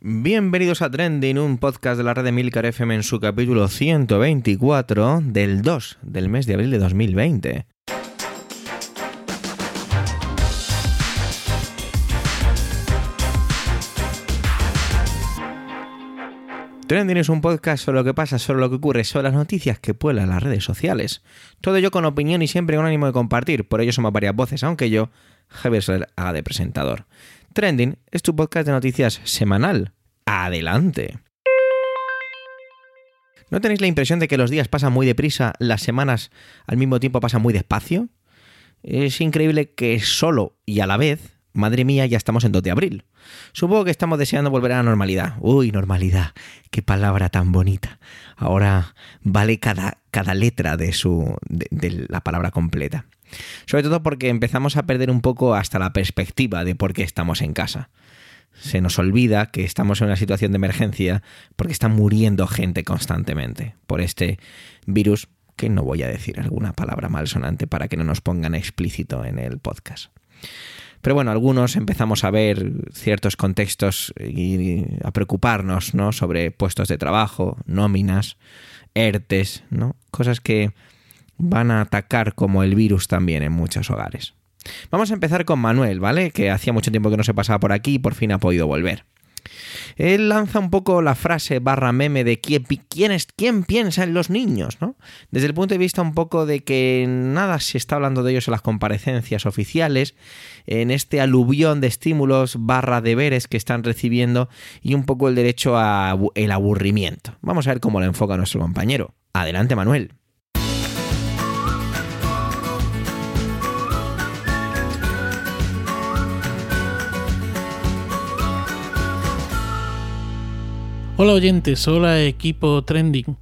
Bienvenidos a Trending, un podcast de la red de Milcar FM en su capítulo 124 del 2 del mes de abril de 2020. Trending es un podcast sobre lo que pasa, sobre lo que ocurre, sobre las noticias que pueblan las redes sociales. Todo ello con opinión y siempre con ánimo de compartir, por ello somos varias voces, aunque yo, Javier Soler, haga de presentador. Trending es tu podcast de noticias semanal. Adelante. ¿No tenéis la impresión de que los días pasan muy deprisa, las semanas al mismo tiempo pasan muy despacio? Es increíble que solo y a la vez, madre mía, ya estamos en 2 de abril. Supongo que estamos deseando volver a la normalidad. Uy, normalidad, qué palabra tan bonita. Ahora vale cada, cada letra de, su, de, de la palabra completa. Sobre todo porque empezamos a perder un poco hasta la perspectiva de por qué estamos en casa. Se nos olvida que estamos en una situación de emergencia porque está muriendo gente constantemente por este virus que no voy a decir alguna palabra malsonante para que no nos pongan explícito en el podcast. Pero bueno, algunos empezamos a ver ciertos contextos y a preocuparnos ¿no? sobre puestos de trabajo, nóminas, ERTES, ¿no? cosas que van a atacar como el virus también en muchos hogares. Vamos a empezar con Manuel, ¿vale? Que hacía mucho tiempo que no se pasaba por aquí y por fin ha podido volver. Él lanza un poco la frase barra meme de quién, quién, es, quién piensa en los niños, ¿no? Desde el punto de vista un poco de que nada se está hablando de ellos en las comparecencias oficiales, en este aluvión de estímulos barra deberes que están recibiendo y un poco el derecho a el aburrimiento. Vamos a ver cómo lo enfoca nuestro compañero. Adelante, Manuel. Hola oyentes, hola equipo trending.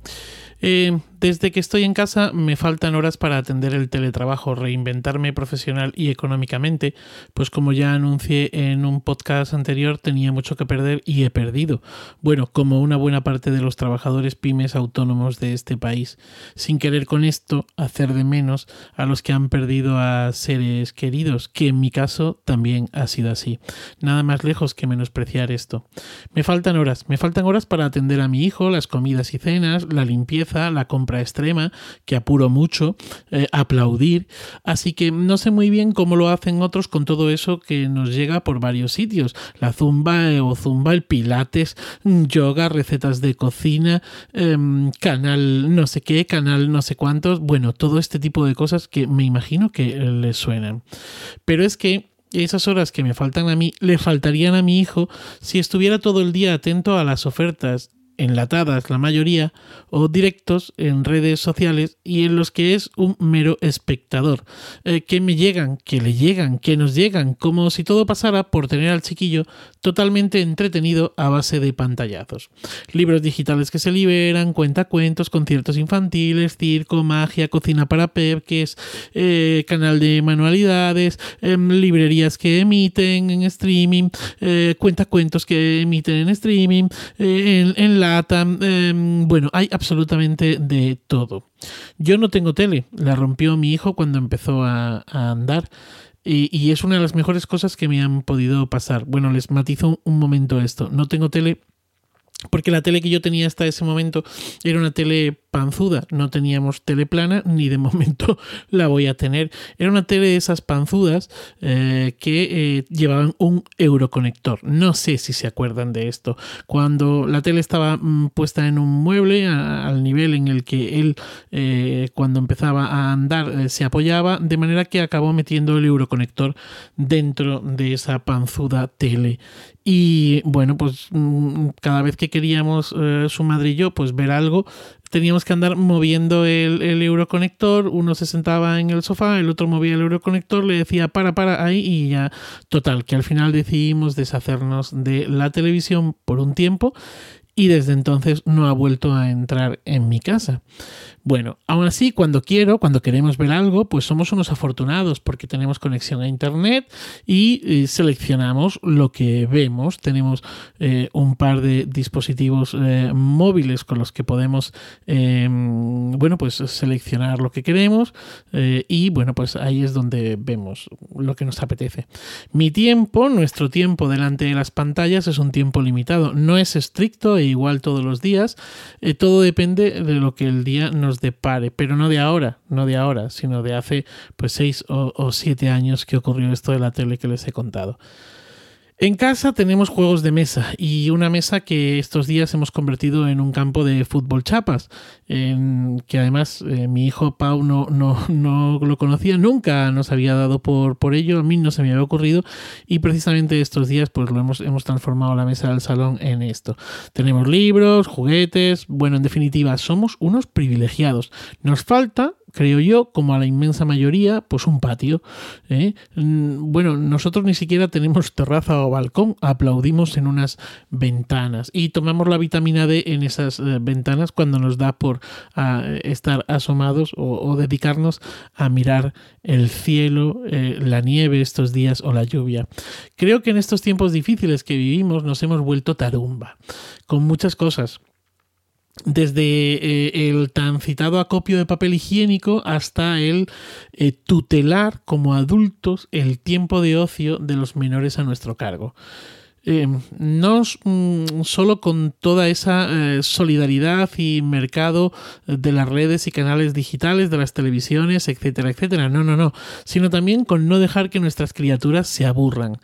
Eh, desde que estoy en casa me faltan horas para atender el teletrabajo, reinventarme profesional y económicamente, pues como ya anuncié en un podcast anterior tenía mucho que perder y he perdido. Bueno, como una buena parte de los trabajadores pymes autónomos de este país, sin querer con esto hacer de menos a los que han perdido a seres queridos, que en mi caso también ha sido así. Nada más lejos que menospreciar esto. Me faltan horas, me faltan horas para atender a mi hijo, las comidas y cenas, la limpieza, la compra extrema, que apuro mucho, eh, aplaudir, así que no sé muy bien cómo lo hacen otros con todo eso que nos llega por varios sitios, la zumba eh, o zumba, el pilates, yoga, recetas de cocina, eh, canal no sé qué, canal no sé cuántos, bueno, todo este tipo de cosas que me imagino que les suenan. Pero es que esas horas que me faltan a mí le faltarían a mi hijo si estuviera todo el día atento a las ofertas enlatadas la mayoría, o directos en redes sociales y en los que es un mero espectador, eh, que me llegan, que le llegan, que nos llegan, como si todo pasara por tener al chiquillo totalmente entretenido a base de pantallazos. Libros digitales que se liberan, cuentacuentos, conciertos infantiles, circo, magia, cocina para pepques, eh, canal de manualidades, eh, librerías que emiten en streaming, eh, cuentacuentos que emiten en streaming, en, en Em, bueno, hay absolutamente de todo. Yo no tengo tele, la rompió mi hijo cuando empezó a andar. Y, y, es una de las mejores cosas que me han podido pasar. Bueno, les matizo un momento esto. No tengo tele porque la tele que yo tenía hasta ese momento era una tele panzuda, no teníamos tele plana ni de momento la voy a tener. Era una tele de esas panzudas eh, que eh, llevaban un euroconector. No sé si se acuerdan de esto. Cuando la tele estaba mm, puesta en un mueble al nivel en el que él eh, cuando empezaba a andar se apoyaba, de manera que acabó metiendo el euroconector dentro de esa panzuda tele. Y bueno, pues mm, cada vez que queríamos eh, su madre y yo pues ver algo, teníamos que andar moviendo el, el, euroconector, uno se sentaba en el sofá, el otro movía el euroconector, le decía para, para ahí y ya, total, que al final decidimos deshacernos de la televisión por un tiempo y desde entonces no ha vuelto a entrar en mi casa. Bueno, aún así, cuando quiero, cuando queremos ver algo, pues somos unos afortunados porque tenemos conexión a Internet y eh, seleccionamos lo que vemos. Tenemos eh, un par de dispositivos eh, móviles con los que podemos, em, bueno, pues seleccionar lo que queremos y, bueno, pues ahí es donde vemos lo que nos apetece. Mi tiempo, nuestro tiempo delante de las pantallas es un tiempo limitado. No es estricto igual todos los días. todo depende de lo que el día nos de pare, pero no de ahora, no de ahora, sino de hace pues seis o, o siete años que ocurrió esto de la tele que les he contado. En casa tenemos juegos de mesa y una mesa que estos días hemos convertido en un campo de fútbol chapas, en que además eh, mi hijo Pau no, no, no, lo conocía, nunca nos había dado por, por ello, a mí no se me había ocurrido y precisamente estos días pues lo hemos, hemos transformado la mesa del salón en esto. Tenemos libros, juguetes, bueno, en definitiva, somos unos privilegiados. Nos falta creo yo, como a la inmensa mayoría, pues un patio. ¿eh? Mm, bueno, nosotros ni siquiera tenemos terraza o balcón, aplaudimos en unas ventanas y tomamos la vitamina D en esas eh, ventanas cuando nos da por ah, estar asomados o, dedicarnos a mirar el cielo, eh, la nieve estos días o la lluvia. Creo que en estos tiempos difíciles que vivimos nos hemos vuelto tarumba con muchas cosas desde eh, el tan citado acopio de papel higiénico hasta el eh, tutelar como adultos el tiempo de ocio de los menores a nuestro cargo. Em, no mm, solo con toda esa eh, solidaridad y mercado de las redes y canales digitales, de las televisiones, etcétera, etcétera, no, no, no, sino también con no dejar que nuestras criaturas se aburran.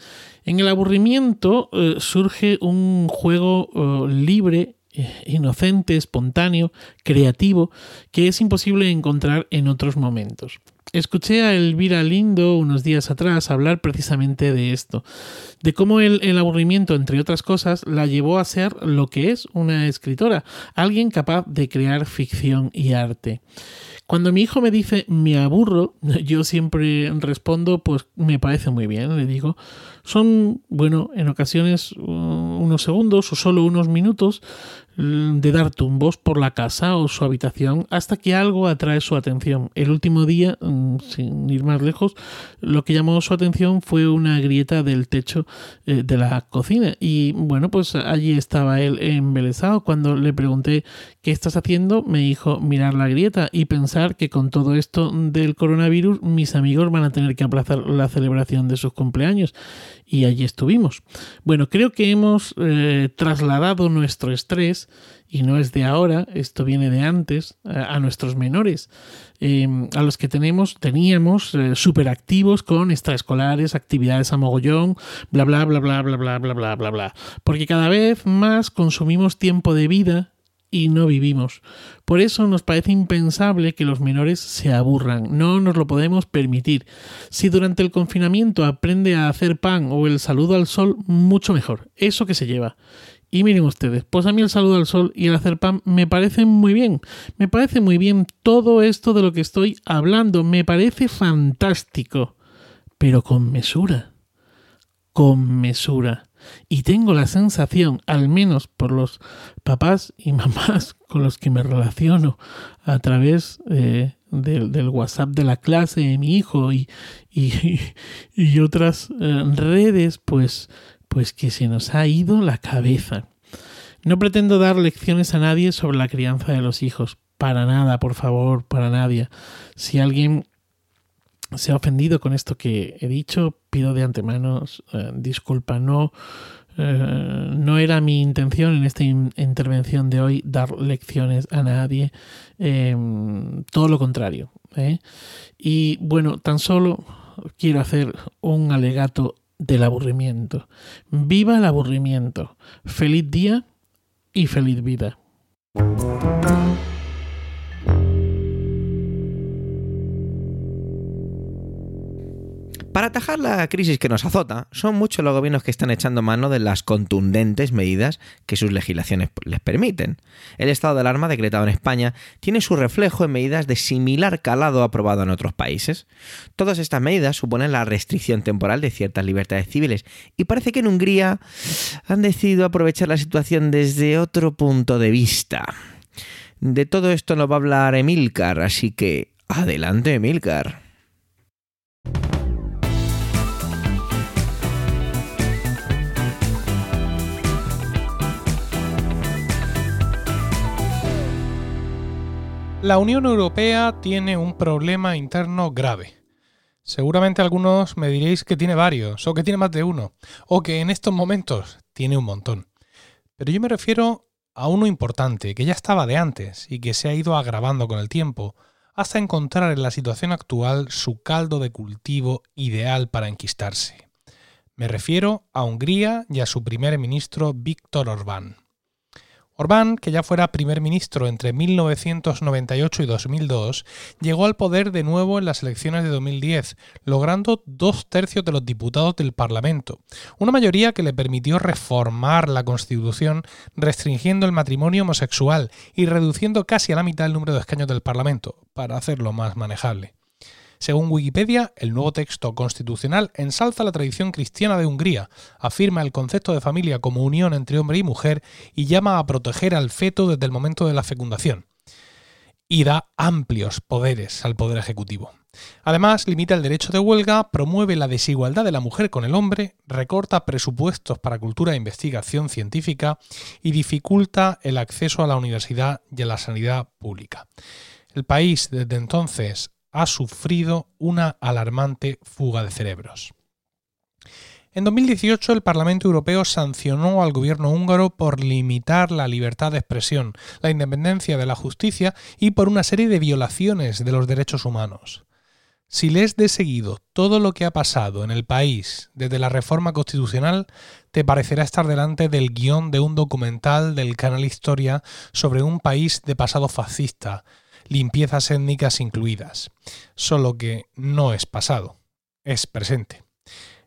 En el aburrimiento surge un juego libre eh, inocente, espontáneo, creativo, que es imposible encontrar en otros momentos. Escuché a Elvira Lindo unos días atrás hablar precisamente de esto, de cómo el, el, aburrimiento, entre otras cosas, la llevó a ser lo que es una escritora, alguien capaz de crear ficción y arte. Cuando mi hijo me dice me aburro, yo siempre respondo pues me parece muy bien, le digo. Son, bueno, en ocasiones uh, unos segundos o solo unos minutos de dar tumbos por la casa o su habitación hasta que algo atrae su atención. El último día, mm, sin ir más lejos, lo que llamó su atención fue una grieta del techo eh, de la cocina y bueno, pues allí estaba él embelesado. Cuando le pregunté ¿qué estás haciendo? me dijo mirar la grieta y pensar que con todo esto del coronavirus mis amigos van a tener que aplazar la celebración de sus cumpleaños y allí estuvimos. Bueno, creo que hemos eh, trasladado nuestro estrés, y no es de ahora, esto viene de antes, a, nuestros menores, em, a los que tenemos, teníamos eh, súper activos con extraescolares, actividades a mogollón, bla, bla, bla, bla, bla, bla, bla, bla, bla, bla. Porque cada vez más consumimos tiempo de vida y no vivimos. Por eso nos parece impensable que los menores se aburran, no nos lo podemos permitir. Si durante el confinamiento aprende a hacer pan o el saludo al sol, mucho mejor, eso que se lleva. Y miren ustedes, pues a mí el saludo al sol y el hacer pan me parecen muy bien. Me parece muy bien todo esto de lo que estoy hablando. Me parece fantástico. Pero con mesura. Con mesura. Y tengo la sensación, al menos por los papás y mamás con los que me relaciono a través eh, del, WhatsApp de la clase de mi hijo y, y, otras eh, redes, pues, pues que se nos ha ido la cabeza. No pretendo dar lecciones a nadie sobre la crianza de los hijos. Para nada, por favor, para nadie. Si alguien se ha ofendido con esto que he dicho, pido de antemano eh, disculpa. No, eh, no era mi intención en esta intervención de hoy dar lecciones a nadie. Em, todo lo contrario. ¿eh? Y bueno, tan solo quiero hacer un alegato del aburrimiento. Viva el aburrimiento. Feliz día y feliz vida. Atajar la crisis que nos azota, son muchos los gobiernos que están echando mano de las contundentes medidas que sus legislaciones les permiten. El estado de alarma decretado en España tiene su reflejo en medidas de similar calado aprobado en otros países. Todas estas medidas suponen la restricción temporal de ciertas libertades civiles y parece que en Hungría han decidido aprovechar la situación desde otro punto de vista. De todo esto nos va a hablar Emilcar, así que adelante Emilcar. La Unión Europea tiene un problema interno grave. Seguramente algunos me diréis que tiene varios, o que tiene más de uno, o que en estos momentos tiene un montón. Pero yo me refiero a uno importante, que ya estaba de antes y que se ha ido agravando con el tiempo, hasta encontrar en la situación actual su caldo de cultivo ideal para enquistarse. Me refiero a Hungría y a su primer ministro Víctor Orbán. Orbán, que ya fuera primer ministro entre 1998 y 2002, llegó al poder de nuevo en las elecciones de 2010, logrando dos tercios de los diputados del Parlamento, una mayoría que le permitió reformar la Constitución restringiendo el matrimonio homosexual y reduciendo casi a la mitad el número de escaños del Parlamento, para hacerlo más manejable. Según Wikipedia, el nuevo texto constitucional ensalza la tradición cristiana de Hungría, afirma el concepto de familia como unión entre hombre y mujer y llama a proteger al feto desde el momento de la fecundación. Y da amplios poderes al Poder Ejecutivo. Además, limita el derecho de huelga, promueve la desigualdad de la mujer con el hombre, recorta presupuestos para cultura e investigación científica y dificulta el acceso a la universidad y a la sanidad pública. El país desde entonces ha sufrido una alarmante fuga de cerebros. En 2018 el Parlamento Europeo sancionó al gobierno húngaro por limitar la libertad de expresión, la independencia de la justicia y por una serie de violaciones de los derechos humanos. Si lees de seguido todo lo que ha pasado en el país desde la reforma constitucional, te parecerá estar delante del guion de un documental del canal Historia sobre un país de pasado fascista, limpiezas étnicas incluidas, solo que no es pasado, es presente.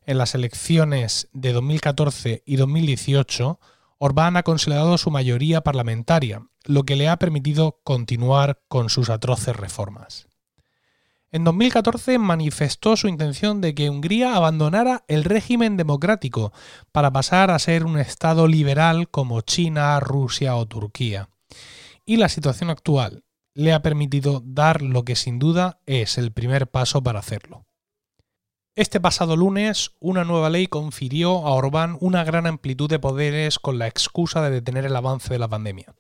En las elecciones de 2014 y 2018, Orbán ha consolidado su mayoría parlamentaria, lo que le ha permitido continuar con sus atroces reformas. En 2014 manifestó su intención de que Hungría abandonara el régimen democrático para pasar a ser un Estado liberal como China, Rusia o Turquía. Y la situación actual, le ha permitido dar lo que sin duda es el primer paso para hacerlo. Este pasado lunes, una nueva ley confirió a Orbán una gran amplitud de poderes con la excusa de detener el avance de la pandemia.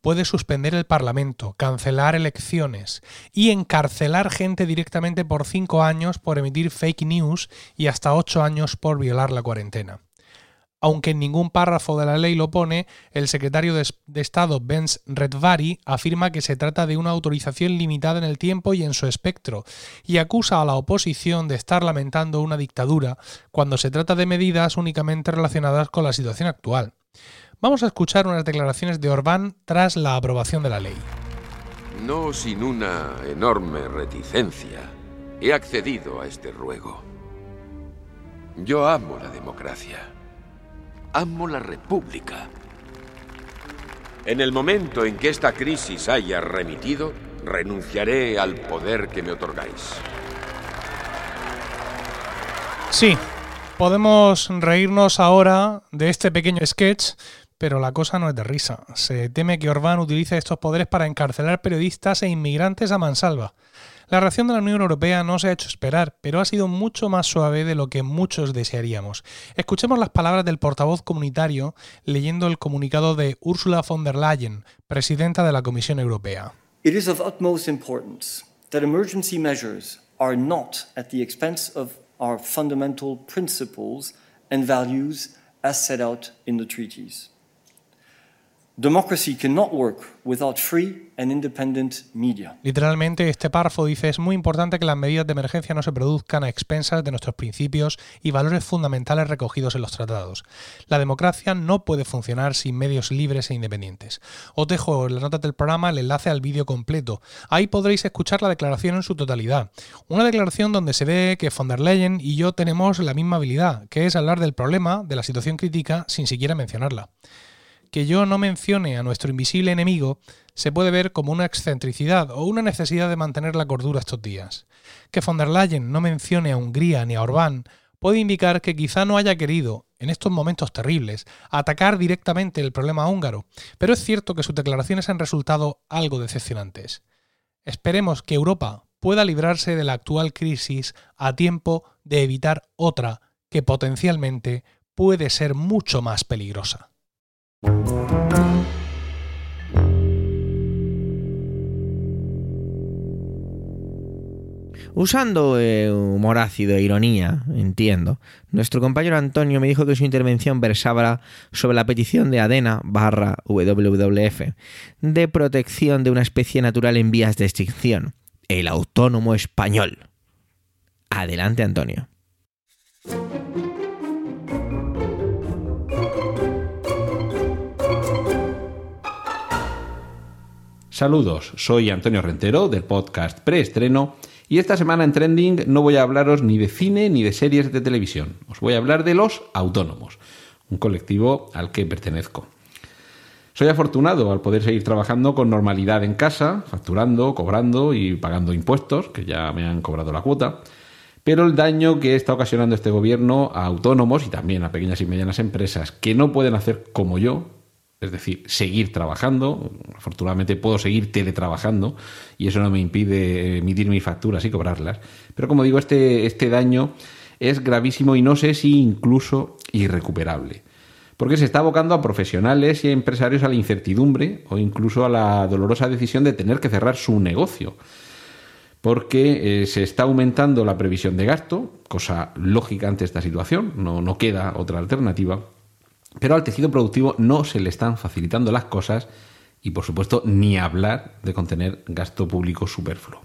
Puede suspender el Parlamento, cancelar elecciones y encarcelar gente directamente por cinco años por emitir fake news y hasta ocho años por violar la cuarentena aunque en ningún párrafo de la ley lo pone, el secretario de, Estado Benz Redvari afirma que se trata de una autorización limitada en el tiempo y en su espectro, y acusa a la oposición de estar lamentando una dictadura cuando se trata de medidas únicamente relacionadas con la situación actual. Vamos a escuchar unas declaraciones de Orbán tras la aprobación de la ley. No sin una enorme reticencia, he accedido a este ruego. Yo amo la democracia amo la República. En el momento en que esta crisis haya remitido, renunciaré al poder que me otorgáis. Sí, podemos reírnos ahora de este pequeño sketch, pero la cosa no es de risa. Se teme que Orbán utilice estos poderes para encarcelar periodistas e inmigrantes a mansalva. La reacción de la Unión Europea no se ha hecho esperar, pero ha sido mucho más suave de lo que muchos desearíamos. Escuchemos las palabras del portavoz comunitario leyendo el comunicado de Ursula von der Leyen, presidenta de la Comisión Europea. Literalmente, este párrafo dice es muy importante que las medidas de emergencia no se produzcan a expensas de nuestros principios y valores fundamentales recogidos en los tratados. La democracia no puede funcionar sin medios libres e independientes. Os dejo en las notas del programa el enlace al vídeo completo. Ahí podréis escuchar la declaración en su totalidad. Una declaración donde se ve que von der Leyen y yo tenemos la misma habilidad, que es hablar del problema, de la situación crítica, sin siquiera mencionarla que yo no mencione a nuestro invisible enemigo se puede ver como una excentricidad o una necesidad de mantener la cordura estos días. Que von der Leyen no mencione a Hungría ni a Orbán puede indicar que quizá no haya querido, en estos momentos terribles, atacar directamente el problema húngaro, pero es cierto que sus declaraciones han resultado algo decepcionantes. Esperemos que Europa pueda librarse de la actual crisis a tiempo de evitar otra que potencialmente puede ser mucho más peligrosa. Usando eh, humor ácido e ironía, entiendo, nuestro compañero Antonio me dijo que su intervención versaba sobre la petición de Adena barra WWF de protección de una especie natural en vías de extinción, el autónomo español. Adelante, Antonio. Saludos, soy Antonio Rentero del podcast Preestreno y esta semana en Trending no voy a hablaros ni de cine ni de series de televisión. Os voy a hablar de los autónomos, un colectivo al que pertenezco. Soy afortunado al poder seguir trabajando con normalidad en casa, facturando, cobrando y pagando impuestos, que ya me han cobrado la cuota. Pero el daño que está ocasionando este gobierno a autónomos y también a pequeñas y medianas empresas que no pueden hacer como yo, es decir, seguir trabajando. Afortunadamente puedo seguir teletrabajando y eso no me impide emitir mis facturas y cobrarlas. Pero como digo, este, este daño es gravísimo y no sé si incluso irrecuperable. Porque se está abocando a profesionales y a empresarios a la incertidumbre o incluso a la dolorosa decisión de tener que cerrar su negocio. Porque eh, se está aumentando la previsión de gasto, cosa lógica ante esta situación, no, no queda otra alternativa pero al tejido productivo no se le están facilitando las cosas y, por supuesto, ni hablar de contener gasto público superfluo.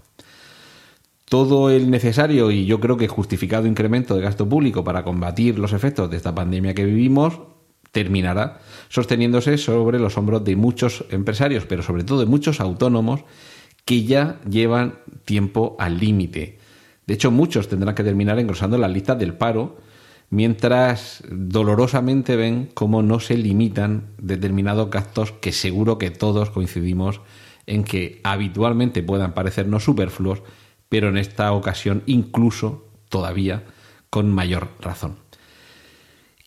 Todo el necesario y yo creo que justificado incremento de gasto público para combatir los efectos de esta pandemia que vivimos terminará sosteniéndose sobre los hombros de muchos empresarios, pero sobre todo de muchos autónomos que ya llevan tiempo al límite. De hecho, muchos tendrán que terminar engrosando las listas del paro mientras dolorosamente ven cómo no se limitan determinados gastos que seguro que todos coincidimos en que habitualmente puedan parecernos superfluos, pero en esta ocasión incluso todavía con mayor razón.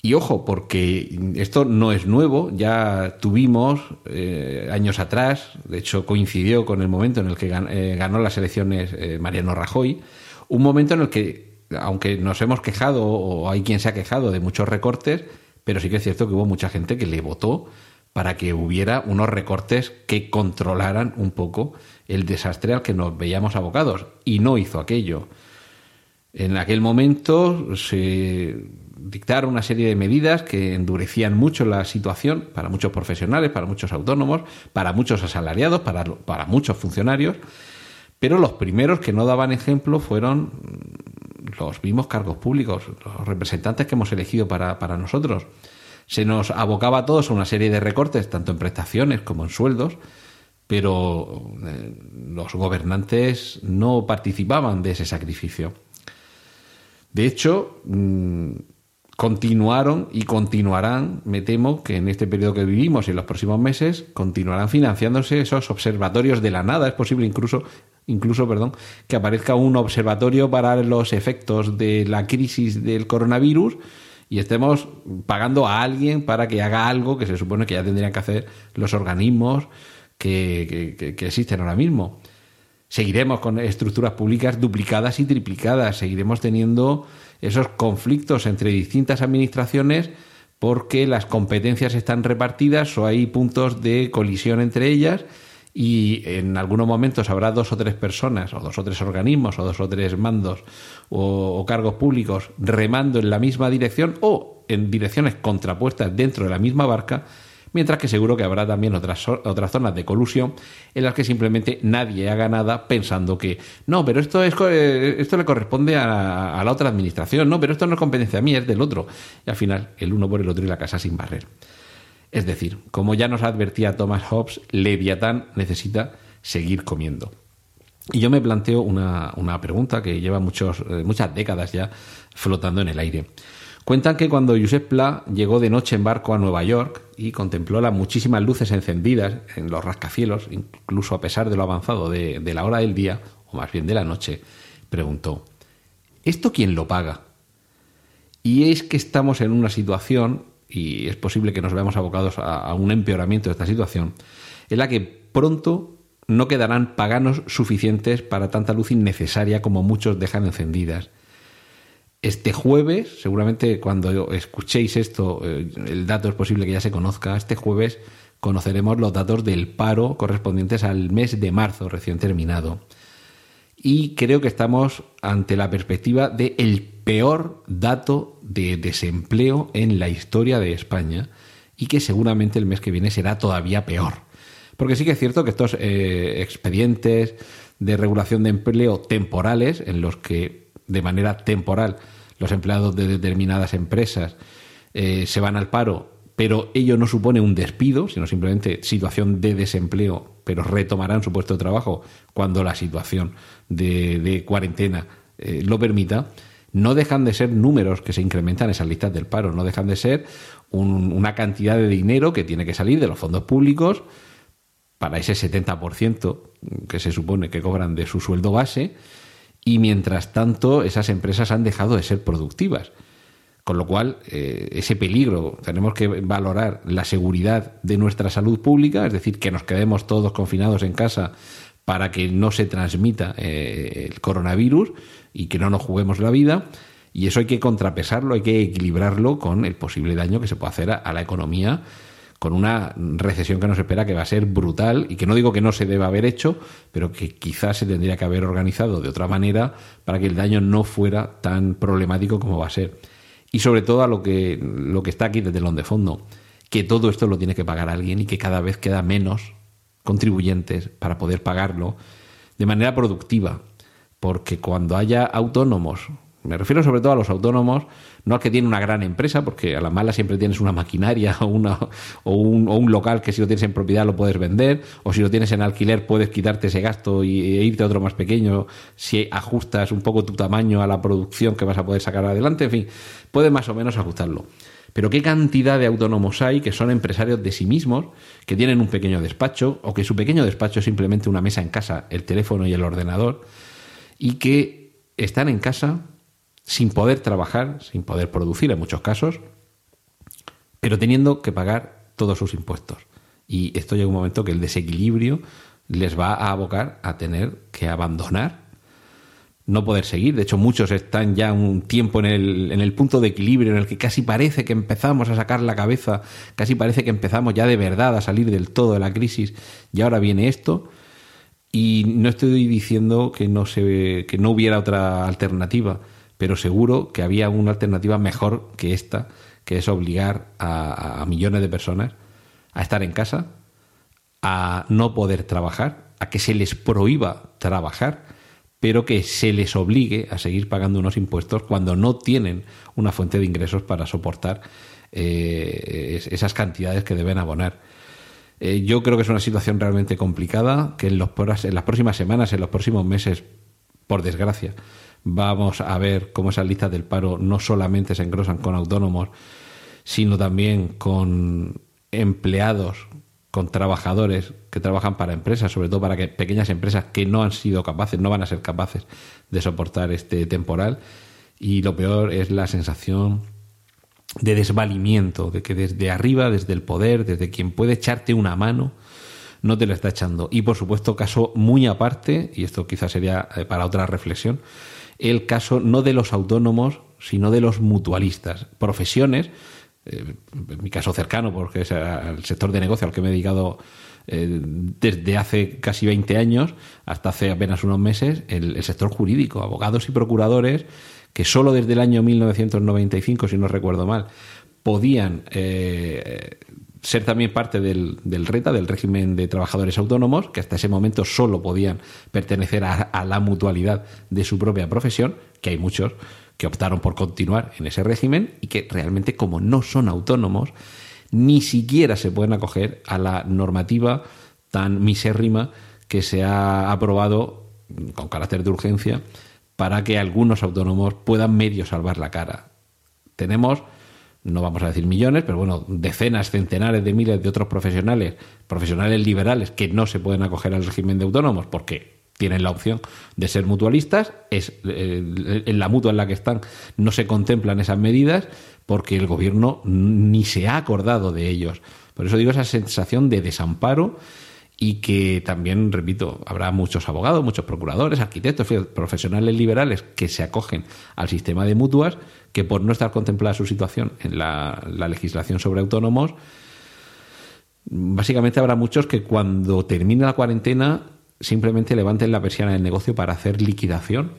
Y ojo, porque esto no es nuevo, ya tuvimos eh, años atrás, de hecho coincidió con el momento en el que eh, ganó las elecciones eh, Mariano Rajoy, un momento en el que aunque nos hemos quejado o hay quien se ha quejado de muchos recortes, pero sí que es cierto que hubo mucha gente que le votó para que hubiera unos recortes que controlaran un poco el desastre al que nos veíamos abocados. Y no hizo aquello. En aquel momento se dictaron una serie de medidas que endurecían mucho la situación para muchos profesionales, para muchos autónomos, para muchos asalariados, para, muchos funcionarios. Pero los primeros que no daban ejemplo fueron los mismos cargos públicos, los representantes que hemos elegido para, nosotros. Se nos abocaba a todos a una serie de recortes, tanto en prestaciones como en sueldos, pero eh, los gobernantes no participaban de ese sacrificio. De hecho, mm, continuaron y continuarán, me temo que en este periodo que vivimos y en los próximos meses, continuarán financiándose esos observatorios de la nada. Es posible incluso incluso, perdón, que aparezca un observatorio para los efectos de la crisis del coronavirus y estemos pagando a alguien para que haga algo que se supone que ya tendrían que hacer los organismos que, que existen ahora mismo. Seguiremos con estructuras públicas duplicadas y triplicadas, seguiremos teniendo esos conflictos entre distintas administraciones porque las competencias están repartidas o hay puntos de colisión entre ellas y en algunos momentos habrá dos o tres personas o dos o tres organismos o dos o tres mandos o, cargos públicos remando en la misma dirección o en direcciones contrapuestas dentro de la misma barca, mientras que seguro que habrá también otras, otras zonas de colusión en las que simplemente nadie haga nada pensando que no, pero esto, es, eh, esto le corresponde a, a la otra administración, no, pero esto no es competencia mía, es del otro. Y al final, el uno por el otro y la casa sin barrer. Es decir, como ya nos advertía Thomas Hobbes, Leviatán necesita seguir comiendo. Y yo me planteo una, pregunta que lleva muchos, eh, muchas décadas ya flotando en el aire. Cuentan que cuando Josep Pla llegó de noche en barco a Nueva York y contempló las muchísimas luces encendidas en los rascacielos, incluso a pesar de lo avanzado de, de la hora del día, o más bien de la noche, preguntó, ¿esto quién lo paga? Y es que estamos en una situación, y es posible que nos veamos abocados a, un empeoramiento de esta situación, en la que pronto no quedarán paganos suficientes para tanta luz innecesaria como muchos dejan encendidas. Este jueves, seguramente cuando escuchéis esto, eh, el dato es posible que ya se conozca, este jueves conoceremos los datos del paro correspondientes al mes de marzo recién terminado. Y creo que estamos ante la perspectiva de el peor dato de desempleo en la historia de España y que seguramente el mes que viene será todavía peor. Porque sí que es cierto que estos eh, expedientes de regulación de empleo temporales, en los que de manera temporal los empleados de determinadas empresas eh, se van al paro, pero ello no supone un despido, sino simplemente situación de desempleo, pero retomarán su puesto de trabajo cuando la situación de, cuarentena eh, lo permita no dejan de ser números que se incrementan en esas listas del paro, no dejan de ser una cantidad de dinero que tiene que salir de los fondos públicos para ese 70% que se supone que cobran de su sueldo base y mientras tanto esas empresas han dejado de ser productivas. Con lo cual, eh, ese peligro, tenemos que valorar la seguridad de nuestra salud pública, es decir, que nos quedemos todos confinados en casa para que no se transmita eh, el coronavirus, y que no nos juguemos la vida. Y eso hay que contrapesarlo, hay que equilibrarlo con el posible daño que se puede hacer a, la economía con una recesión que nos espera que va a ser brutal y que no digo que no se deba haber hecho, pero que quizás se tendría que haber organizado de otra manera para que el daño no fuera tan problemático como va a ser. Y sobre todo a lo que, lo que está aquí desde el de fondo, que todo esto lo tiene que pagar alguien y que cada vez queda menos contribuyentes para poder pagarlo de manera productiva porque cuando haya autónomos, me refiero sobre todo a los autónomos, no al que tiene una gran empresa, porque a la mala siempre tienes una maquinaria o, una, o, un, local que si lo tienes en propiedad lo puedes vender, o si lo tienes en alquiler puedes quitarte ese gasto y, e irte a otro más pequeño si ajustas un poco tu tamaño a la producción que vas a poder sacar adelante, en fin, puedes más o menos ajustarlo. Pero qué cantidad de autónomos hay que son empresarios de sí mismos, que tienen un pequeño despacho, o que su pequeño despacho es simplemente una mesa en casa, el teléfono y el ordenador, y que están en casa sin poder trabajar, sin poder producir en muchos casos, pero teniendo que pagar todos sus impuestos. Y esto llega un momento que el desequilibrio les va a abocar a tener que abandonar, no poder seguir. De hecho, muchos están ya un tiempo en el, en el punto de equilibrio en el que casi parece que empezamos a sacar la cabeza, casi parece que empezamos ya de verdad a salir del todo de la crisis y ahora viene esto y no estoy diciendo que no, se, que no hubiera otra alternativa, pero seguro que había una alternativa mejor que esta, que es obligar a, millones de personas a estar en casa, a no poder trabajar, a que se les prohíba trabajar, pero que se les obligue a seguir pagando unos impuestos cuando no tienen una fuente de ingresos para soportar eh, esas cantidades que deben abonar. Eh, yo creo que es una situación realmente complicada, que en, los, en las próximas semanas, en los próximos meses, por desgracia, vamos a ver cómo esas listas del paro no solamente se engrosan con autónomos, sino también con empleados, con trabajadores que trabajan para empresas, sobre todo para que pequeñas empresas que no han sido capaces, no van a ser capaces de soportar este temporal. Y lo peor es la sensación de desvalimiento, de que desde arriba, desde el poder, desde quien puede echarte una mano, no te lo está echando. Y por supuesto, caso muy aparte, y esto quizás sería eh, para otra reflexión, el caso no de los autónomos, sino de los mutualistas, profesiones, eh, en mi caso cercano, porque es el sector de negocio al que me he dedicado eh, desde hace casi 20 años hasta hace apenas unos meses, el sector jurídico, abogados y procuradores que solo desde el año 1995, si no recuerdo mal, podían eh, ser también parte del, RETA, del régimen de trabajadores autónomos, que hasta ese momento solo podían pertenecer a la mutualidad de su propia profesión, que hay muchos que optaron por continuar en ese régimen y que realmente como no son autónomos, ni siquiera se pueden acoger a la normativa tan misérrima que se ha aprobado con carácter de urgencia para que algunos autónomos puedan medio salvar la cara. Tenemos, no vamos a decir millones, pero bueno, decenas, centenares de miles de otros profesionales, profesionales liberales que no se pueden acoger al régimen de autónomos porque tienen la opción de ser mutualistas, es eh, en la mutua en la que están no se contemplan esas medidas porque el gobierno ni se ha acordado de ellos. Por eso digo esa sensación de desamparo y que también, repito, habrá muchos abogados, muchos procuradores, arquitectos, profesionales liberales que se acogen al sistema de mutuas, que por no estar contemplada su situación en la, la legislación sobre autónomos, básicamente habrá muchos que cuando termine la cuarentena simplemente levanten la persiana del negocio para hacer liquidación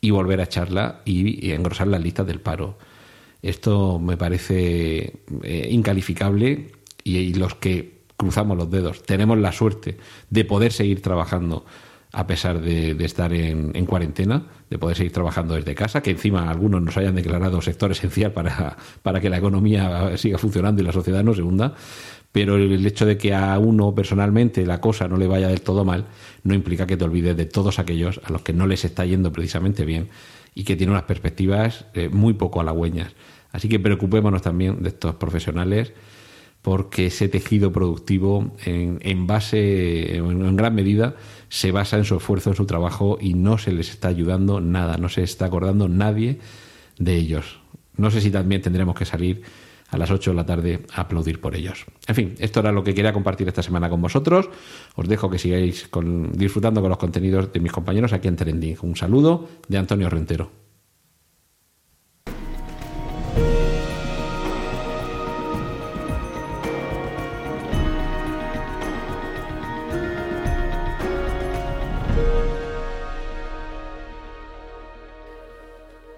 y volver a echarla y, engrosar las listas del paro. Esto me parece eh, incalificable y, y los que cruzamos los dedos tenemos la suerte de poder seguir trabajando a pesar de, de estar en, en, cuarentena, de poder seguir trabajando desde casa, que encima algunos nos hayan declarado sector esencial para, para que la economía siga funcionando y la sociedad no se hunda, pero el hecho de que a uno personalmente la cosa no le vaya del todo mal no implica que te olvides de todos aquellos a los que no les está yendo precisamente bien y que tienen unas perspectivas eh, muy poco halagüeñas. Así que preocupémonos también de estos profesionales porque ese tejido productivo en, base, en, gran medida, se basa en su esfuerzo, en su trabajo y no se les está ayudando nada, no se está acordando nadie de ellos. No sé si también tendremos que salir a las 8 de la tarde a aplaudir por ellos. En fin, esto era lo que quería compartir esta semana con vosotros. Os dejo que sigáis disfrutando con los contenidos de mis compañeros aquí en Trending. Un saludo de Antonio Rentero.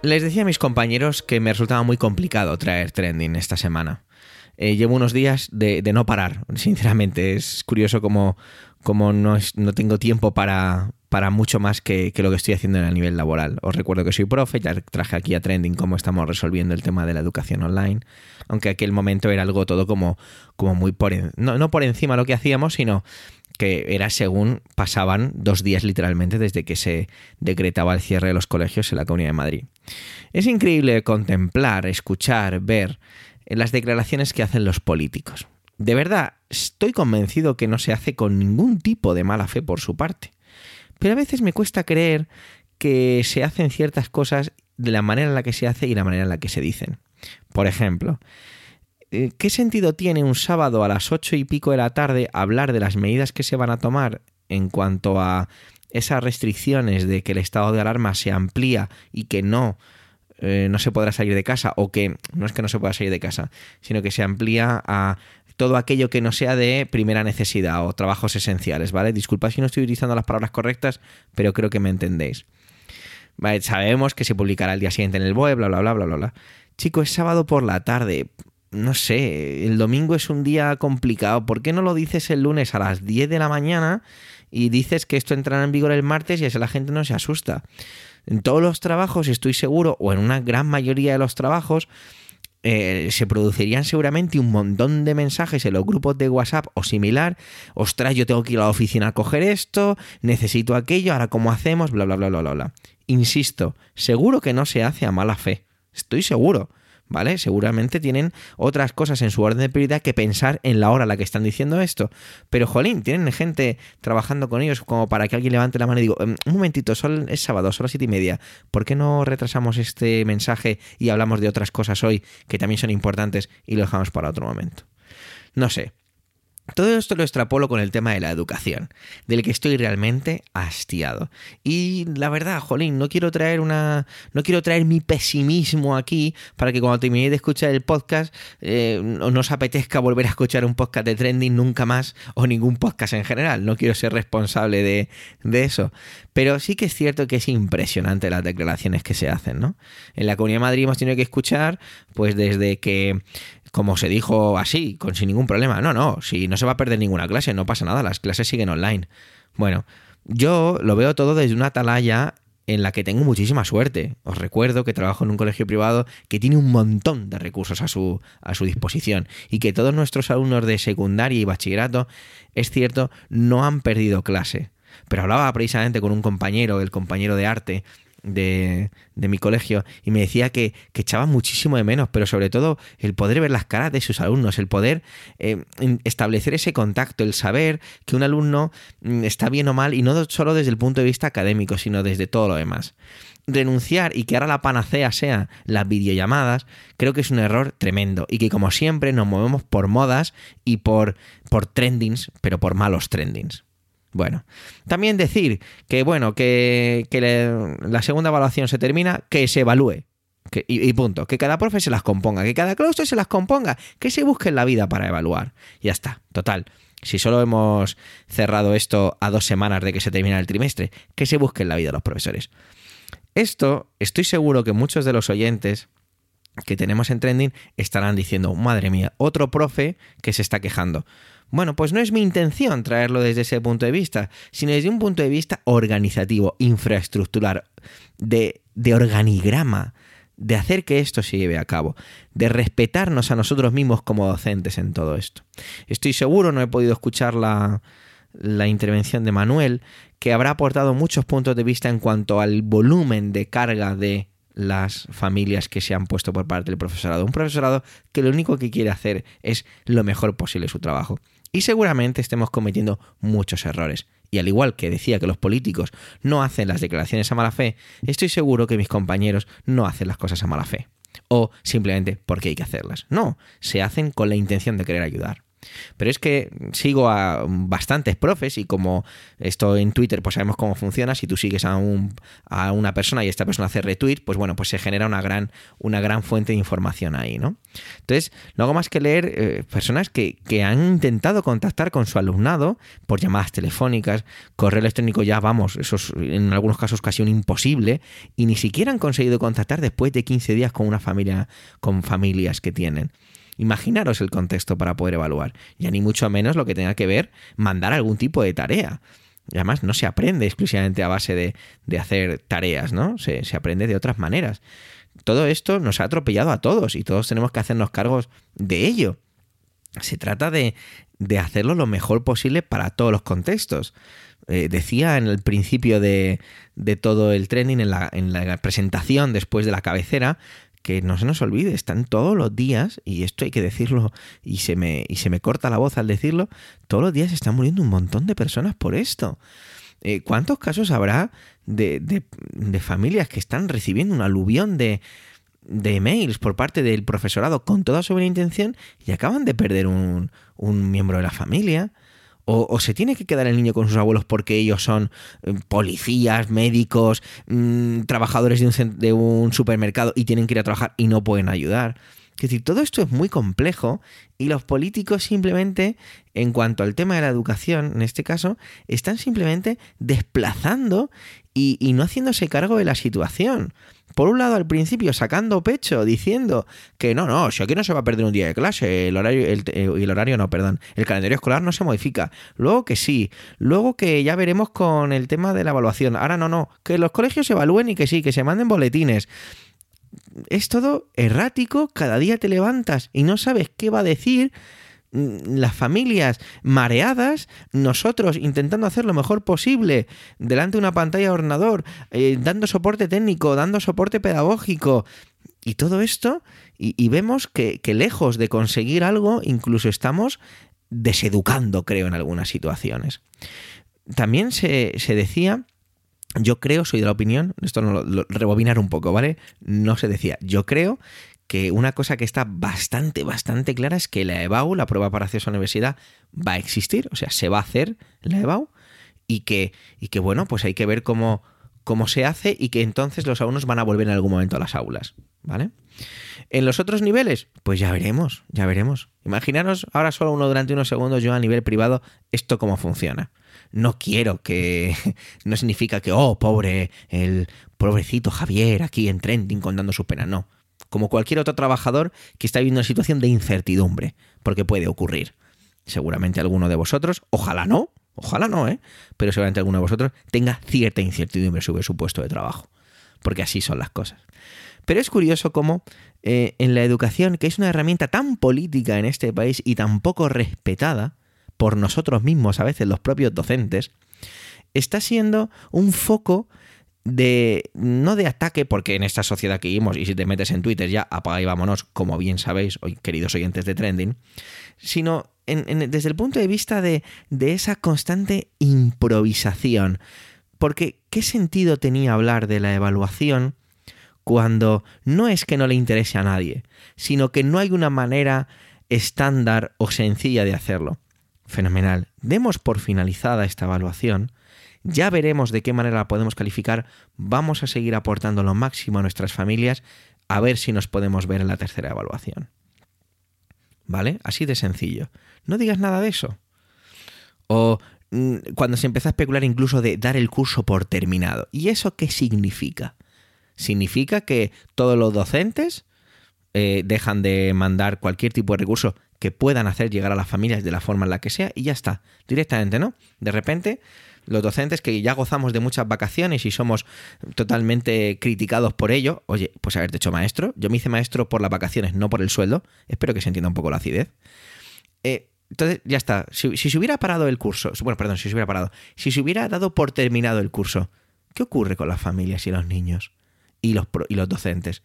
Les decía a mis compañeros que me resultaba muy complicado traer trending esta semana. Eh, llevo unos días de, no parar, sinceramente. Es curioso como, no, tengo tiempo para, mucho más que, lo que estoy haciendo en el nivel laboral. Os recuerdo que soy profe, ya traje aquí a Trending cómo estamos resolviendo el tema de la educación online, aunque aquel momento era algo todo como, muy por, en, no, no por encima lo que hacíamos, sino que era según pasaban dos días literalmente desde que se decretaba el cierre de los colegios en la Comunidad de Madrid. Es increíble contemplar, escuchar, ver las declaraciones que hacen los políticos. De verdad, estoy convencido que no se hace con ningún tipo de mala fe por su parte. Pero a veces me cuesta creer que se hacen ciertas cosas de la manera en la que se hace y la manera en la que se dicen. Por ejemplo, ¿qué sentido tiene un sábado a las ocho y pico de la tarde hablar de las medidas que se van a tomar en cuanto a esas restricciones de que el estado de alarma se amplía y que no, eh, no se podrá salir de casa o que no es que no se pueda salir de casa, sino que se amplía a todo aquello que no sea de primera necesidad o trabajos esenciales, ¿vale? Disculpad si no estoy utilizando las palabras correctas, pero creo que me entendéis. Sabemos que se publicará el día siguiente en el web, bla, bla, bla, bla, bla, bla. Chico, es sábado por la tarde no sé, el domingo es un día complicado. ¿Por qué no lo dices el lunes a las 10 de la mañana y dices que esto entrará en vigor el martes y así la gente no se asusta? En todos los trabajos, estoy seguro, o en una gran mayoría de los trabajos, eh, se producirían seguramente un montón de mensajes en los grupos de WhatsApp o similar. Ostras, yo tengo que ir a la oficina a coger esto, necesito aquello, ahora cómo hacemos, bla, bla, bla, bla, bla. bla. Insisto, seguro que no se hace a mala fe. Estoy seguro. ¿Vale? Seguramente tienen otras cosas en su orden de prioridad que pensar en la hora a la que están diciendo esto. Pero, jolín, tienen gente trabajando con ellos como para que alguien levante la mano y digo, em, un momentito, es sábado, son las siete y media. ¿Por qué no retrasamos este mensaje y hablamos de otras cosas hoy que también son importantes y lo dejamos para otro momento? No sé, todo esto lo extrapolo con el tema de la educación, del que estoy realmente hastiado. Y la verdad, jolín, no quiero traer una. No quiero traer mi pesimismo aquí para que cuando terminéis de escuchar el podcast eh, no os apetezca volver a escuchar un podcast de trending nunca más o ningún podcast en general. No quiero ser responsable de, de eso. Pero sí que es cierto que es impresionante las declaraciones que se hacen, ¿no? En la Comunidad de Madrid hemos tenido que escuchar, pues desde que como se dijo así, con sin ningún problema. No, no, si no se va a perder ninguna clase, no pasa nada, las clases siguen online. Bueno, yo lo veo todo desde una atalaya en la que tengo muchísima suerte. Os recuerdo que trabajo en un colegio privado que tiene un montón de recursos a su, a su disposición y que todos nuestros alumnos de secundaria y bachillerato, es cierto, no han perdido clase. Pero hablaba precisamente con un compañero, el compañero de arte, de, de, mi colegio y me decía que, que, echaba muchísimo de menos, pero sobre todo el poder ver las caras de sus alumnos, el poder eh, establecer ese contacto, el saber que un alumno mm, está bien o mal y no solo desde el punto de vista académico, sino desde todo lo demás. Renunciar y que ahora la panacea sea las videollamadas, creo que es un error tremendo y que como siempre nos movemos por modas y por, por trendings, pero por malos trendings. Bueno, también decir que, bueno, que, que la segunda evaluación se termina, que se evalúe. Y, punto. Que cada profe se las componga, que cada claustro se las componga, que se busque en la vida para evaluar. Ya está, total. Si solo hemos cerrado esto a dos semanas de que se termina el trimestre, que se busque en la vida los profesores. Esto, estoy seguro que muchos de los oyentes que tenemos en trending estarán diciendo, madre mía, otro profe que se está quejando. Bueno, pues no es mi intención traerlo desde ese punto de vista, sino desde un punto de vista organizativo, infraestructural, de, de organigrama, de hacer que esto se lleve a cabo, de respetarnos a nosotros mismos como docentes en todo esto. Estoy seguro, no he podido escuchar la, la intervención de Manuel, que habrá aportado muchos puntos de vista en cuanto al volumen de carga de las familias que se han puesto por parte del profesorado. Un profesorado que lo único que quiere hacer es lo mejor posible su trabajo. Y seguramente estemos cometiendo muchos errores. Y al igual que decía que los políticos no hacen las declaraciones a mala fe, estoy seguro que mis compañeros no hacen las cosas a mala fe. O simplemente porque hay que hacerlas. No, se hacen con la intención de querer ayudar. Pero es que sigo a bastantes profes y como esto en Twitter pues sabemos cómo funciona, si tú sigues a, un, a una persona y esta persona hace retweet, pues bueno, pues se genera una gran, una gran fuente de información ahí, ¿no? Entonces, no hago más que leer eh, personas que, que, han intentado contactar con su alumnado por llamadas telefónicas, correo electrónico ya, vamos, eso es en algunos casos casi un imposible, y ni siquiera han conseguido contactar después de 15 días con una familia, con familias que tienen. Imaginaros el contexto para poder evaluar. Ya ni mucho menos lo que tenga que ver mandar algún tipo de tarea. Y además no se aprende exclusivamente a base de, de hacer tareas, ¿no? Se, se, aprende de otras maneras. Todo esto nos ha atropellado a todos y todos tenemos que hacernos cargos de ello. Se trata de, de hacerlo lo mejor posible para todos los contextos. Eh, decía en el principio de, de todo el training, en la, en la presentación después de la cabecera, que no se nos olvide, están todos los días, y esto hay que decirlo, y se me, y se me corta la voz al decirlo, todos los días están muriendo un montón de personas por esto. Eh, ¿Cuántos casos habrá de, de, de, familias que están recibiendo un aluvión de, de emails por parte del profesorado con toda su buena intención y acaban de perder un, un miembro de la familia? O, se tiene que quedar el niño con sus abuelos porque ellos son eh, policías, médicos, mmm, trabajadores de un, de un, supermercado y tienen que ir a trabajar y no pueden ayudar. Es decir, todo esto es muy complejo y los políticos simplemente, en cuanto al tema de la educación, en este caso, están simplemente desplazando y, no haciéndose cargo de la situación por un lado al principio sacando pecho, diciendo que no, no, si aquí no se va a perder un día de clase, el horario, el, el, horario no, perdón, el calendario escolar no se modifica. Luego que sí, luego que ya veremos con el tema de la evaluación. Ahora no, no, que los colegios se evalúen y que sí, que se manden boletines. Es todo errático, cada día te levantas y no sabes qué va a decir las familias mareadas, nosotros intentando hacer lo mejor posible delante de una pantalla de ordenador, eh, dando soporte técnico, dando soporte pedagógico. Y todo esto, y, vemos que, que, lejos de conseguir algo, incluso estamos deseducando, creo, en algunas situaciones. También se, se decía yo creo, soy de la opinión, esto no lo, lo, rebobinar un poco, ¿vale? No se decía, yo creo que una cosa que está bastante, bastante clara es que la EBAU, la prueba para acceso a la universidad, va a existir, o sea, se va a hacer la EBAU y que, y que bueno, pues hay que ver cómo, cómo se hace y que entonces los alumnos van a volver en algún momento a las aulas, ¿vale? En los otros niveles, pues ya veremos, ya veremos. Imaginaros ahora solo uno durante unos segundos yo a nivel privado esto cómo funciona. No quiero que no significa que oh, pobre el pobrecito Javier aquí en trending contando sus penas, no como cualquier otro trabajador que está viviendo una situación de incertidumbre, porque puede ocurrir. Seguramente alguno de vosotros, ojalá no, ojalá no, ¿eh? pero seguramente alguno de vosotros tenga cierta incertidumbre sobre su puesto de trabajo, porque así son las cosas. Pero es curioso cómo eh, en la educación, que es una herramienta tan política en este país y tan poco respetada por nosotros mismos, a veces los propios docentes, está siendo un foco de no de ataque, porque en esta sociedad que vivimos, y si te metes en Twitter ya apaga y vámonos, como bien sabéis, hoy, queridos oyentes de Trending, sino desde el punto de vista de, de esa constante improvisación. Porque, ¿qué sentido tenía hablar de la evaluación cuando no es que no le interese a nadie, sino que no hay una manera estándar o sencilla de hacerlo? Fenomenal. Demos por finalizada esta evaluación ya veremos de qué manera la podemos calificar. Vamos a seguir aportando lo máximo a nuestras familias a ver si nos podemos ver en la tercera evaluación. ¿Vale? Así de sencillo. No digas nada de eso. O mm, cuando se empieza a especular incluso de dar el curso por terminado. ¿Y eso qué significa? Significa que todos los docentes eh, dejan de mandar cualquier tipo de recurso que puedan hacer llegar a las familias de la forma en la que sea y ya está. Directamente, ¿no? De repente los docentes que ya gozamos de muchas vacaciones y somos totalmente criticados por ello, oye, pues haberte hecho maestro. Yo me hice maestro por las vacaciones, no por el sueldo. Espero que se entienda un poco la acidez. Eh, entonces, ya está. Si, se hubiera parado el curso, bueno, perdón, si se hubiera parado, si se hubiera dado por terminado el curso, ¿qué ocurre con las familias y los niños y los, y los docentes?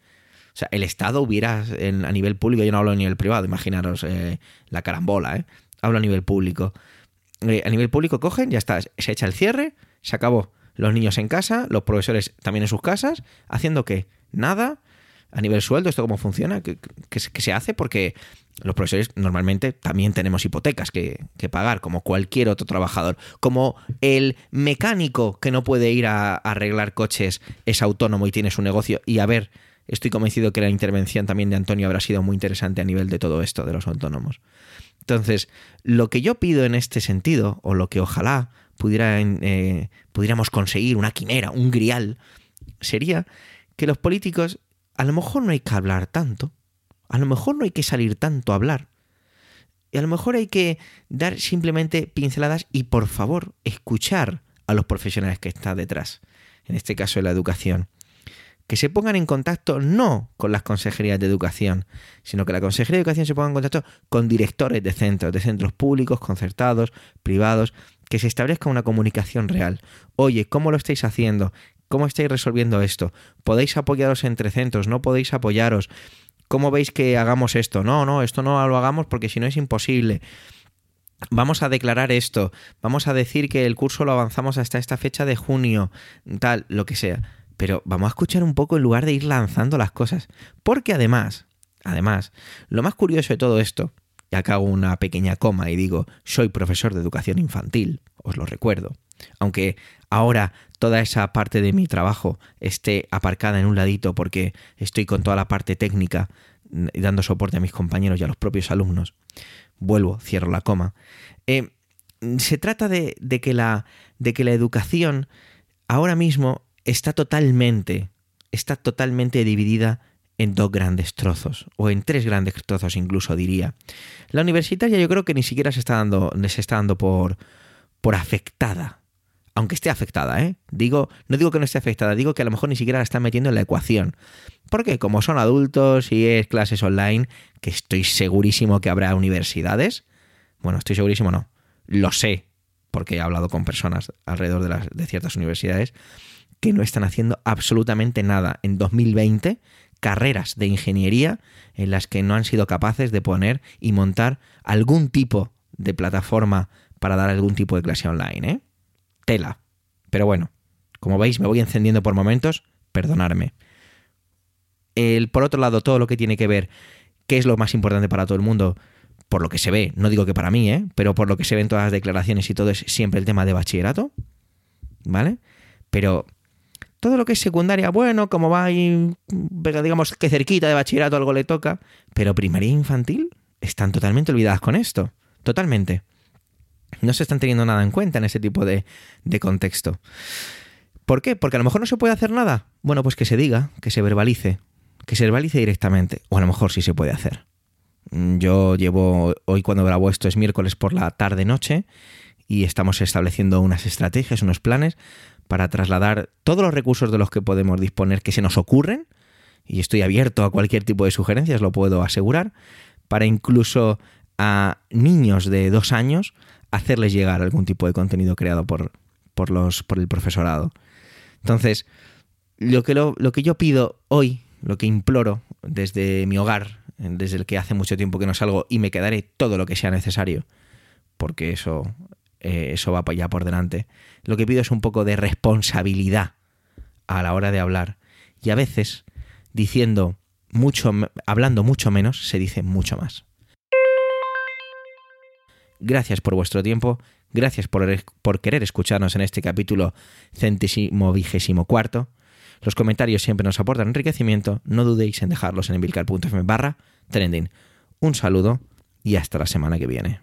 O sea, el Estado hubiera, a nivel público, yo no hablo a nivel privado, imaginaros eh, la carambola, ¿eh? Hablo a nivel público. Eh, a nivel público cogen, ya está, se echa el cierre, se acabó. Los niños en casa, los profesores también en sus casas, haciendo que nada, a nivel sueldo, esto cómo funciona, ¿Qué, se hace, porque los profesores normalmente también tenemos hipotecas que, pagar, como cualquier otro trabajador. Como el mecánico que no puede ir a, arreglar coches es autónomo y tiene su negocio. Y a ver, estoy convencido que la intervención también de Antonio habrá sido muy interesante a nivel de todo esto, de los autónomos. Entonces, lo que yo pido en este sentido, o lo que ojalá eh, pudiéramos conseguir, una quimera, un grial, sería que los políticos, a lo mejor no hay que hablar tanto, a lo mejor no hay que salir tanto a hablar, y a lo mejor hay que dar simplemente pinceladas y por favor escuchar a los profesionales que están detrás, en este caso de la educación que se pongan en contacto no con las consejerías de educación, sino que la consejería de educación se ponga en contacto con directores de centros, de centros públicos, concertados, privados, que se establezca una comunicación real. Oye, ¿cómo lo estáis haciendo? ¿Cómo estáis resolviendo esto? ¿Podéis apoyaros entre centros? ¿No podéis apoyaros? ¿Cómo veis que hagamos esto? No, no, esto no lo hagamos porque si no es imposible vamos a declarar esto, vamos a decir que el curso lo avanzamos hasta esta fecha de junio, tal, lo que sea pero vamos a escuchar un poco en lugar de ir lanzando las cosas. Porque además, además, lo más curioso de todo esto, y acá hago una pequeña coma y digo, soy profesor de educación infantil, os lo recuerdo. Aunque ahora toda esa parte de mi trabajo esté aparcada en un ladito porque estoy con toda la parte técnica dando soporte a mis compañeros y a los propios alumnos. Vuelvo, cierro la coma. Eh, se trata de, que la, de que la educación ahora mismo está totalmente, está totalmente dividida en dos grandes trozos, o en tres grandes trozos incluso diría. La universitaria yo creo que ni siquiera se está dando, se está dando por, por afectada. Aunque esté afectada, ¿eh? Digo, no digo que no esté afectada, digo que a lo mejor ni siquiera la están metiendo en la ecuación. Porque como son adultos y es clases online, que estoy segurísimo que habrá universidades. Bueno, estoy segurísimo, no. Lo sé, porque he hablado con personas alrededor de, las, de ciertas universidades que no están haciendo absolutamente nada en 2020, carreras de ingeniería en las que no han sido capaces de poner y montar algún tipo de plataforma para dar algún tipo de clase online, ¿eh? Tela. Pero bueno, como veis, me voy encendiendo por momentos, perdonarme. El, por otro lado, todo lo que tiene que ver, qué es lo más importante para todo el mundo, por lo que se ve, no digo que para mí, ¿eh? pero por lo que se ven todas las declaraciones y todo es siempre el tema de bachillerato, ¿vale? Pero todo lo que es secundaria, bueno, como va ahí, digamos que cerquita de bachillerato algo le toca, pero primaria infantil están totalmente olvidadas con esto, totalmente. No se están teniendo nada en cuenta en ese tipo de, de contexto. ¿Por qué? Porque a lo mejor no se puede hacer nada. Bueno, pues que se diga, que se verbalice. que se verbalice directamente, o a lo mejor sí se puede hacer. Yo llevo, hoy cuando grabo esto es miércoles por la tarde-noche y estamos estableciendo unas estrategias, unos planes para trasladar todos los recursos de los que podemos disponer que se nos ocurren, y estoy abierto a cualquier tipo de sugerencias, lo puedo asegurar, para incluso a niños de dos años hacerles llegar algún tipo de contenido creado por, por, los, por el profesorado. Entonces, lo que, lo, lo que yo pido hoy, lo que imploro desde mi hogar, desde el que hace mucho tiempo que no salgo, y me quedaré todo lo que sea necesario, porque eso, eh, eso va allá por delante. Lo que pido es un poco de responsabilidad a la hora de hablar. Y a veces, diciendo mucho, hablando mucho menos, se dice mucho más. Gracias por vuestro tiempo, gracias por, por querer escucharnos en este capítulo centésimo vigésimo cuarto. Los comentarios siempre nos aportan enriquecimiento, no dudéis en dejarlos en emilcar.fm barra trending. Un saludo y hasta la semana que viene.